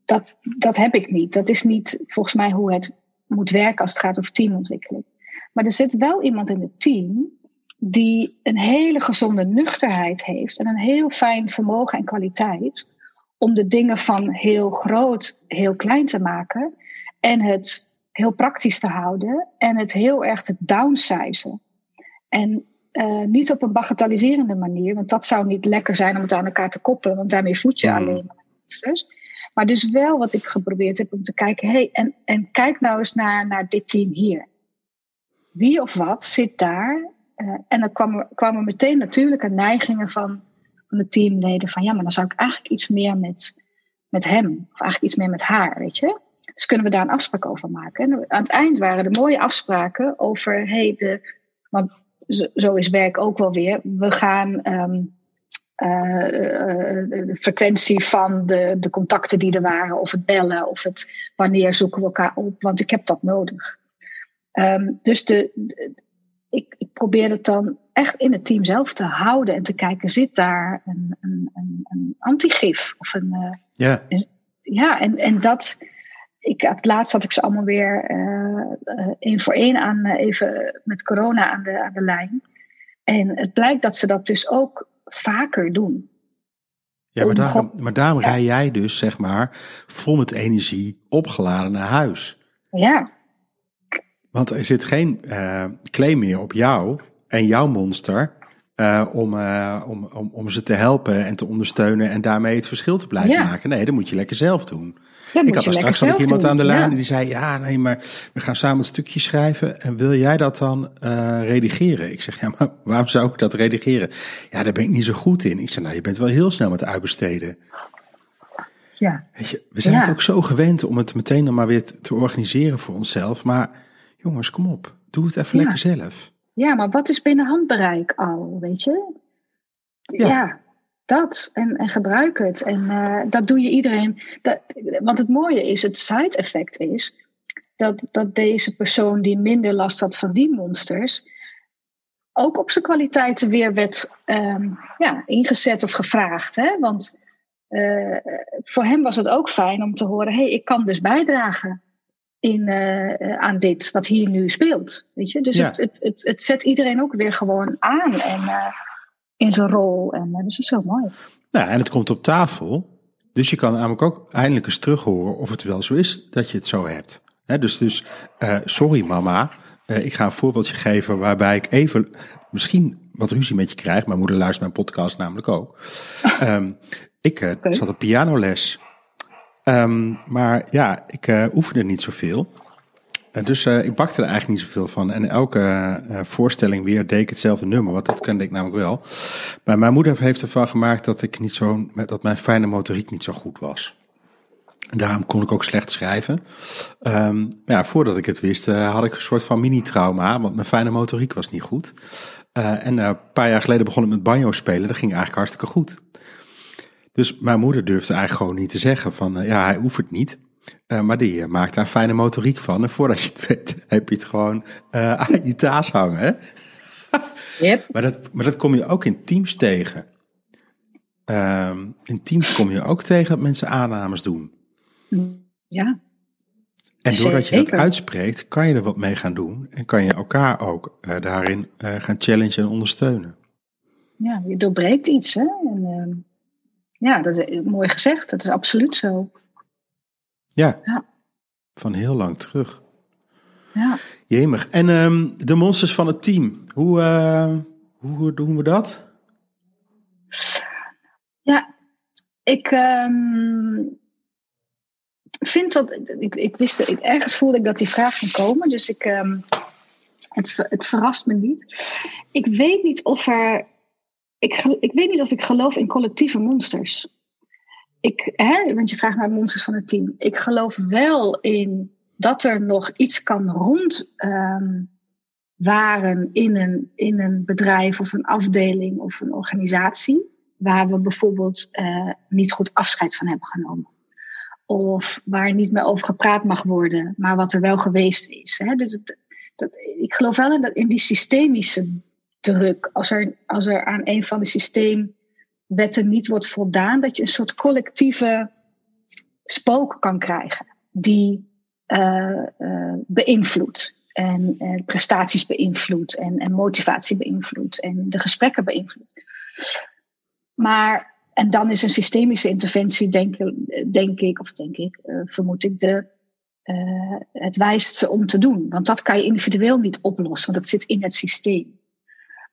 dat, dat heb ik niet. Dat is niet volgens mij hoe het moet werken als het gaat over teamontwikkeling. Maar er zit wel iemand in het team die een hele gezonde nuchterheid heeft en een heel fijn vermogen en kwaliteit om de dingen van heel groot heel klein te maken en het heel praktisch te houden en het heel erg te downsizen. En uh, niet op een bagatelliserende manier, want dat zou niet lekker zijn om het aan elkaar te koppelen, want daarmee voed je mm. alleen maar. Dus, maar dus wel wat ik geprobeerd heb om te kijken, hey, en, en kijk nou eens naar, naar dit team hier. Wie of wat zit daar? Uh, en dan kwamen, kwamen meteen natuurlijke neigingen van, van de teamleden van ja, maar dan zou ik eigenlijk iets meer met, met hem, of eigenlijk iets meer met haar, weet je. Dus kunnen we daar een afspraak over maken. En aan het eind waren er mooie afspraken over, hey, de, want zo is werk ook wel weer. We gaan um, uh, de frequentie van de, de contacten die er waren, of het bellen, of het wanneer zoeken we elkaar op, want ik heb dat nodig. Um, dus de, ik, ik probeer het dan echt in het team zelf te houden en te kijken, zit daar een, een, een, een antigif? Of een, uh, ja. ja, en, en dat, ik, het laatst had ik ze allemaal weer uh, één voor één aan, even met corona aan de, aan de lijn. En het blijkt dat ze dat dus ook vaker doen. Ja, maar, daarom, maar daarom rij jij dus, zeg maar, vol met energie opgeladen naar huis. Ja. Want er zit geen uh, claim meer op jou en jouw monster uh, om, uh, om, om, om ze te helpen en te ondersteunen en daarmee het verschil te blijven ja. maken. Nee, dat moet je lekker zelf doen. ik had er straks ook iemand doen. aan de lijn ja. die zei: Ja, nee, maar we gaan samen een stukje schrijven. En wil jij dat dan uh, redigeren? Ik zeg: Ja, maar waarom zou ik dat redigeren? Ja, daar ben ik niet zo goed in. Ik zeg: Nou, je bent wel heel snel met uitbesteden. Ja. Weet je, we zijn ja. het ook zo gewend om het meteen dan maar weer te organiseren voor onszelf. Maar jongens, kom op. Doe het even lekker zelf. Ja, maar wat is binnen handbereik al, weet je? Ja, ja dat. En, en gebruik het. En uh, dat doe je iedereen. Dat, want het mooie is, het side effect is, dat, dat deze persoon die minder last had van die monsters, ook op zijn kwaliteiten weer werd um, ja, ingezet of gevraagd. Hè? Want uh, voor hem was het ook fijn om te horen: hé, hey, ik kan dus bijdragen in, uh, aan dit wat hier nu speelt. Weet je? Dus ja. het, het, het, het, zet iedereen ook weer gewoon aan en, uh, in zijn rol. En, uh, dus dat is zo mooi. Nou, en het komt op tafel. Dus je kan namelijk ook eindelijk eens terug horen of het wel zo is dat je het zo hebt. He, dus, dus sorry mama, ik ga een voorbeeldje geven waarbij ik even misschien wat ruzie met je krijg. Mijn moeder luistert mijn podcast namelijk ook. um, ik okay. zat op pianoles Um, maar ja, ik uh, oefende niet zoveel. Uh, dus uh, ik bakte er eigenlijk niet zoveel van. En elke voorstelling weer deed ik hetzelfde nummer, want dat kende ik namelijk wel. Maar mijn moeder heeft ervan gemaakt dat, ik niet zo, dat mijn fijne motoriek niet zo goed was. Daarom kon ik ook slecht schrijven. Um, maar ja, voordat ik het wist, had ik een soort van mini-trauma, want mijn fijne motoriek was niet goed. en een paar jaar geleden begon ik met banjo spelen, dat ging eigenlijk hartstikke goed. Dus mijn moeder durfde eigenlijk gewoon niet te zeggen van uh, ja, hij oefent niet. Uh, maar die uh, maakt daar fijne motoriek van. En voordat je het weet, heb je het gewoon aan je taas hangen. Hè? Yep. maar, dat, maar dat kom je ook in teams tegen. Ehm, in teams kom je ook tegen dat mensen aannames doen. Ja. En doordat je dat uitspreekt, kan je er wat mee gaan doen. En kan je elkaar ook daarin gaan challengen en ondersteunen. Ja, je doorbreekt iets. Hè? En, ehm, ja, dat is mooi gezegd. Dat is absoluut zo. Ja. ja. Van heel lang terug. Ja. Jemig. En um, de monsters van het team. Hoe, uh, hoe doen we dat? Ja, ik um, vind dat. Ik, ik wist, ik, ergens voelde ik dat die vraag ging komen. Dus ik, um, het, het verrast me niet. Ik weet niet of er ik, ik weet niet of ik geloof in collectieve monsters. Ik, hè, want je vraagt naar monsters van het team. Ik geloof wel in dat er nog iets kan rondwaren um, in, een, in een bedrijf of een afdeling of een organisatie. Waar we bijvoorbeeld uh, niet goed afscheid van hebben genomen. Of waar niet meer over gepraat mag worden, maar wat er wel geweest is. Hè. Dus dat, ik geloof wel in, dat, in die systemische druk. Als er, als er aan een van de systeemwetten niet wordt voldaan, dat je een soort collectieve spook kan krijgen die uh, beïnvloedt. En prestaties beïnvloedt en, en motivatie beïnvloedt en de gesprekken beïnvloedt. Maar, en dan is een systemische interventie, denk, denk ik, of denk ik, vermoed ik, de, het wijste om te doen. Want dat kan je individueel niet oplossen, want dat zit in het systeem.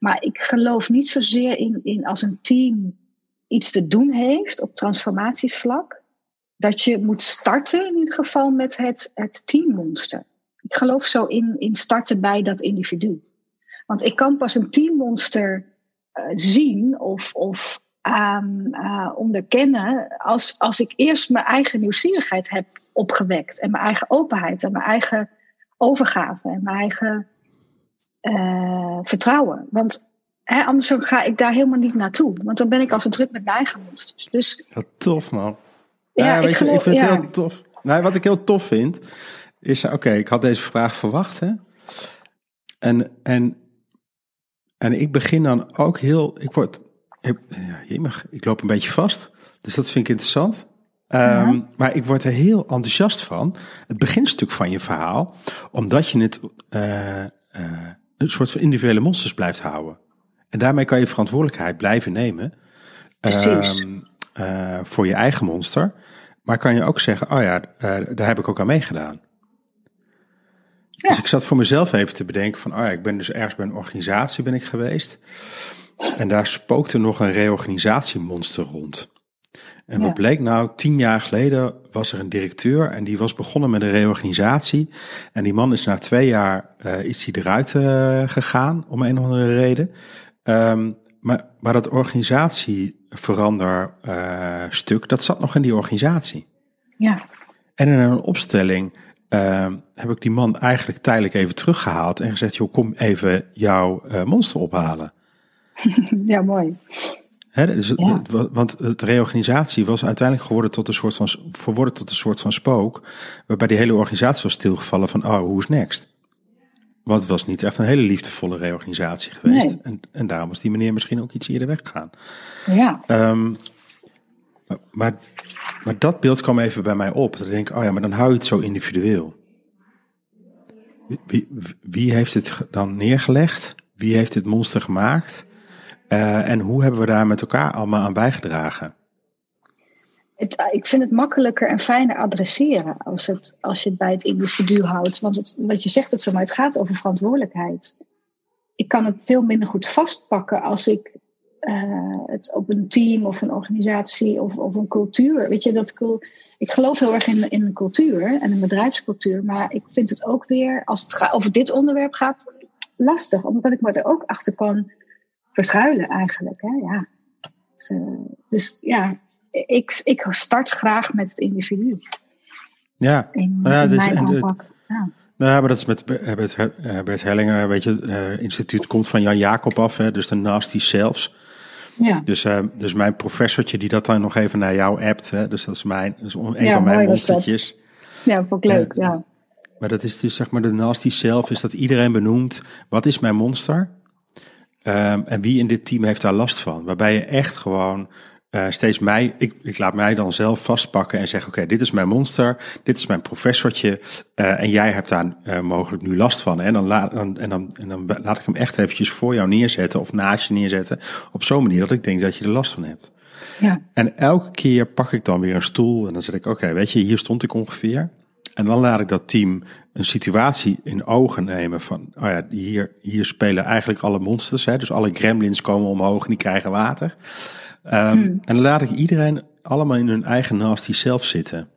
Maar ik geloof niet zozeer in, in als een team iets te doen heeft op transformatievlak, dat je moet starten in ieder geval met het, het teammonster. Ik geloof zo in, in starten bij dat individu. Want ik kan pas een teammonster uh, zien of, of uh, onderkennen als, als ik eerst mijn eigen nieuwsgierigheid heb opgewekt. En mijn eigen openheid en mijn eigen overgave en mijn eigen uh, vertrouwen. Want hè, anders ga ik daar helemaal niet naartoe. Want dan ben ik als een druk met mijn eigen monsters. Dus, ja, tof man. Ja, ik, geloof, ik, vind het heel tof. Nou, wat ik heel tof vind, is, oké, ik had deze vraag verwacht, hè. En, en, en ik begin dan ook heel, ik word, ik, ja, ik loop een beetje vast. Dus dat vind ik interessant. Um, Maar ik word er heel enthousiast van. Het beginstuk van je verhaal, omdat je het uh, uh, een soort van individuele monsters blijft houden. En daarmee kan je verantwoordelijkheid blijven nemen. Precies. Uh, voor je eigen monster. Maar kan je ook zeggen, oh ja, daar heb ik ook aan meegedaan. Dus ik zat voor mezelf even te bedenken van, oh ja, ik ben dus ergens bij een organisatie ben ik geweest. En daar spookte nog een reorganisatiemonster rond. En wat bleek nou, tien jaar geleden was er een directeur en die was begonnen met een reorganisatie. En die man is na twee jaar uh, is hij eruit uh, gegaan, om een of andere reden. Um, maar, maar dat organisatieverander uh, stuk, dat zat nog in die organisatie. Ja. En in een opstelling uh, heb ik die man eigenlijk tijdelijk even teruggehaald en gezegd, joh, kom even jouw uh, monster ophalen. ja, mooi. He, dus ja. het, want de reorganisatie was uiteindelijk geworden tot een soort van, verworden tot een soort van spook, waarbij die hele organisatie was stilgevallen van, oh, hoe is next? Want het was niet echt een hele liefdevolle reorganisatie geweest. Nee. En, en daarom was die meneer misschien ook iets eerder weggegaan. Ja. Um, maar, maar dat beeld kwam even bij mij op. Dat ik denk, oh ja, maar dan hou je het zo individueel. Wie, wie heeft het dan neergelegd? Wie heeft dit monster gemaakt? Uh, en hoe hebben we daar met elkaar allemaal aan bijgedragen? Het, ik vind het makkelijker en fijner adresseren als, het, als je het bij het individu houdt. Want het, wat je zegt het zo, maar het gaat over verantwoordelijkheid. Ik kan het veel minder goed vastpakken als ik uh, het op een team of een organisatie of, of een cultuur. Weet je, dat ik geloof heel erg in, in een cultuur en een bedrijfscultuur. Maar ik vind het ook weer, als het over dit onderwerp gaat, lastig. Omdat ik me er ook achter kan verschuilen eigenlijk. Hè? Ja. Dus, uh, dus ja, ik, ik start graag met het individu. Ja, in, nou ja, in dus, mijn aanpak. Ja. Nou, maar dat is met Bert, Bert Hellinger, weet je, uh, instituut komt van Jan Jacob af, hè, dus de Nasty Selves. Ja. Dus, uh, dus mijn professortje die dat dan nog even naar jou appt, hè, dus dat is mijn, dat is een ja, van mijn monstertjes. Ja, vond ik leuk, uh, ja. Maar dat is dus zeg maar de Nasty Self, is dat iedereen benoemt, wat is mijn monster? Um, en wie in dit team heeft daar last van? Waarbij je echt gewoon uh, steeds mij, ik, ik laat mij dan zelf vastpakken en zeg: Oké, okay, dit is mijn monster, dit is mijn professortje. Uh, en jij hebt daar uh, mogelijk nu last van. En dan, laat, dan, en, dan, en dan laat ik hem echt eventjes voor jou neerzetten of naast je neerzetten. Op zo'n manier dat ik denk dat je er last van hebt. Ja. En elke keer pak ik dan weer een stoel en dan zeg ik: Oké, okay, weet je, hier stond ik ongeveer. En dan laat ik dat team een situatie in ogen nemen van, oh ja, hier, hier spelen eigenlijk alle monsters. Hè, dus alle gremlins komen omhoog en die krijgen water. Um, hmm. En dan laat ik iedereen allemaal in hun eigen nasty zelf zitten.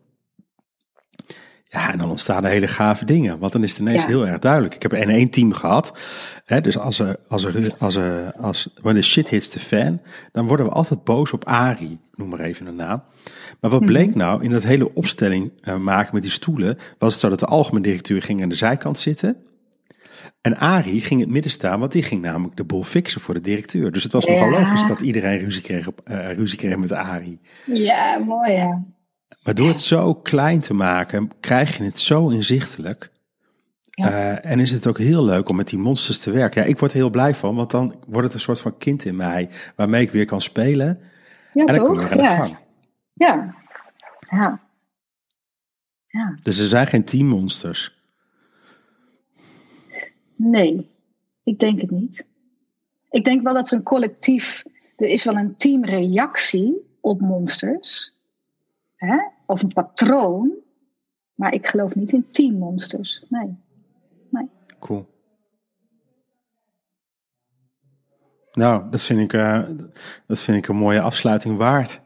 Ja, en dan ontstaan er hele gave dingen. Want dan is het ineens ja. heel erg duidelijk. Ik heb er één team gehad. Hè, dus als er, als er, als er, als, when the shit hits the fan, dan worden we altijd boos op Ari. Noem maar even een naam. Maar wat bleek mm-hmm. nou in dat hele opstelling uh, maken met die stoelen, was het zo dat de algemene directeur ging aan de zijkant zitten. En Ari ging in het midden staan, want die ging namelijk de boel fixen voor de directeur. Dus het was nogal logisch dat iedereen ruzie kreeg, op, uh, ruzie kreeg met Ari. Ja, mooi ja. Maar door het zo klein te maken, krijg je het zo inzichtelijk. Ja. Uh, en is het ook heel leuk om met die monsters te werken. Ja, ik word er heel blij van, want dan wordt het een soort van kind in mij, waarmee ik weer kan spelen. Ja, en dan toch? kom ik aan de ja. gang. Ja. ja. Ja. Dus er zijn geen teammonsters. Nee, ik denk het niet. Ik denk wel dat er een collectief, er is wel een teamreactie op monsters. Hè? Of een patroon. Maar ik geloof niet in teammonsters. Nee. nee. Cool. Nou, dat vind ik, uh, dat vind ik een mooie afsluiting waard.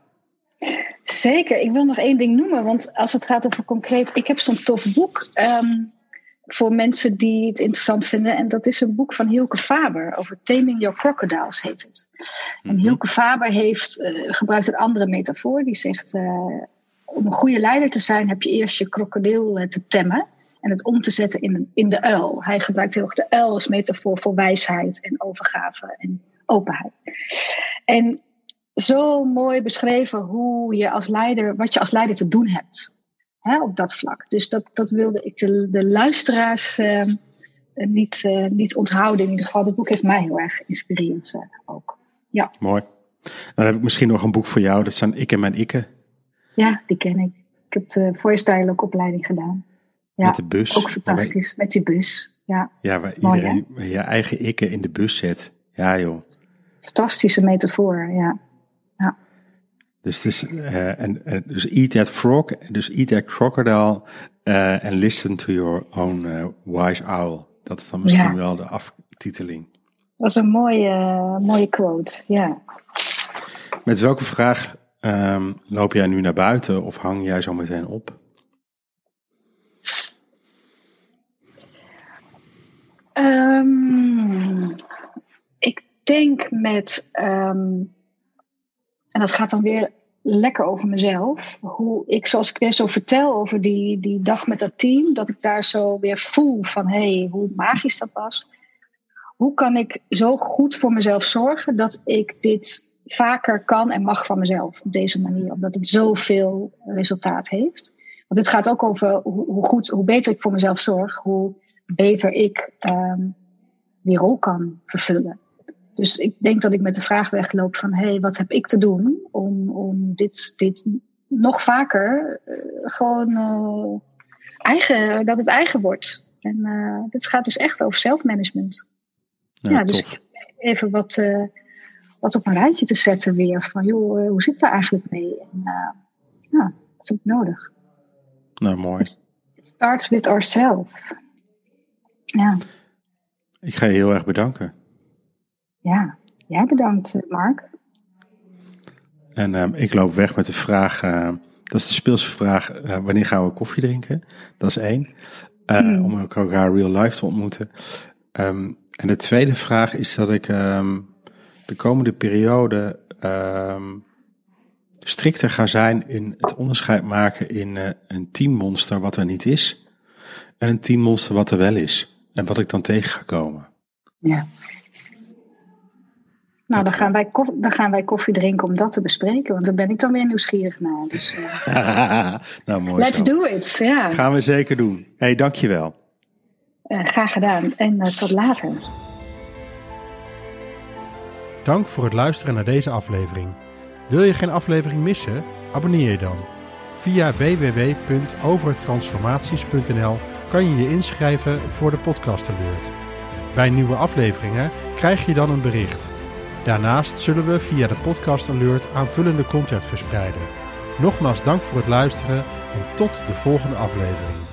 Zeker. Ik wil nog één ding noemen. Want als het gaat over concreet. Ik heb zo'n tof boek. Um, voor mensen die het interessant vinden. En dat is een boek van Hielke Faber over Taming Your Crocodiles heet het. En Mhm. Hielke Faber heeft, uh, gebruikt een andere metafoor. Die zegt, uh, om een goede leider te zijn heb je eerst je krokodil uh, te temmen. En het om te zetten in, in de uil. Hij gebruikt heel erg de uil als metafoor voor wijsheid en overgave en openheid. En zo mooi beschreven hoe je als leider, wat je als leider te doen hebt. Hè, op dat vlak. Dus dat, dat wilde ik de, de luisteraars uh, niet, uh, niet onthouden. In ieder geval, het boek heeft mij heel erg geïnspireerd uh, ook. Ja. Mooi. Dan heb ik misschien nog een boek voor jou. Dat zijn Ik en Mijn Ikke. Ja, die ken ik. Ik heb de voice dialogue opleiding gedaan. Ja, met de bus. Ook fantastisch, met die bus. Ja, ja waar Mooi, iedereen je eigen ikke in de bus zet. Ja joh. Fantastische metafoor, ja. ja. Dus, het is, uh, en, en, dus eat that frog, dus eat that crocodile uh, and listen to your own uh, wise owl. Dat is dan misschien ja. wel de aftiteling. Dat is een mooie, mooie quote, ja. Met welke vraag um, loop jij nu naar buiten of hang jij zo meteen op? Um, ik denk met, um, en dat gaat dan weer lekker over mezelf. Hoe ik, zoals ik weer zo vertel over die, die dag met dat team, dat ik daar zo weer voel van hé, hey, hoe magisch dat was. Hoe kan ik zo goed voor mezelf zorgen dat ik dit vaker kan en mag van mezelf op deze manier, omdat het zoveel resultaat heeft. Want het gaat ook over hoe, goed, hoe beter ik voor mezelf zorg, hoe beter ik um, die rol kan vervullen. Dus ik denk dat ik met de vraag wegloop van hé, hey, wat heb ik te doen om, om dit, dit nog vaker uh, gewoon uh, eigen, dat het eigen wordt. En uh, dit gaat dus echt over zelfmanagement. Ja, ja dus even wat, wat op een rijtje te zetten weer. Van joh, hoe zit daar eigenlijk mee? En ja, dat is ook nodig. Nou, mooi. It starts with ourselves. Ja. Ik ga je heel erg bedanken. Ja, jij bedankt, Mark. En uh, ik loop weg met de vraag, uh, dat is de speelse vraag, uh, wanneer gaan we koffie drinken? Dat is één. Mm. Om elkaar real life te ontmoeten. Um, en de tweede vraag is dat ik um, de komende periode um, strikter ga zijn in het onderscheid maken in uh, een teammonster wat er niet is. En een teammonster wat er wel is. En wat ik dan tegen ga komen. Ja. Nou, dan gaan, wij koffie, dan gaan wij koffie drinken om dat te bespreken. Want daar ben ik dan weer nieuwsgierig naar. Dus, uh, nou, mooi let's zo. do it. Ja. Gaan we zeker doen. Hé, hey, dankjewel. Uh, graag gedaan. En tot later. Dank voor het luisteren naar deze aflevering. Wil je geen aflevering missen? Abonneer je dan. Via www.overtransformaties.nl kan je je inschrijven voor de podcast alert. Bij nieuwe afleveringen krijg je dan een bericht. Daarnaast zullen we via de podcast alert aanvullende content verspreiden. Nogmaals dank voor het luisteren en tot de volgende aflevering.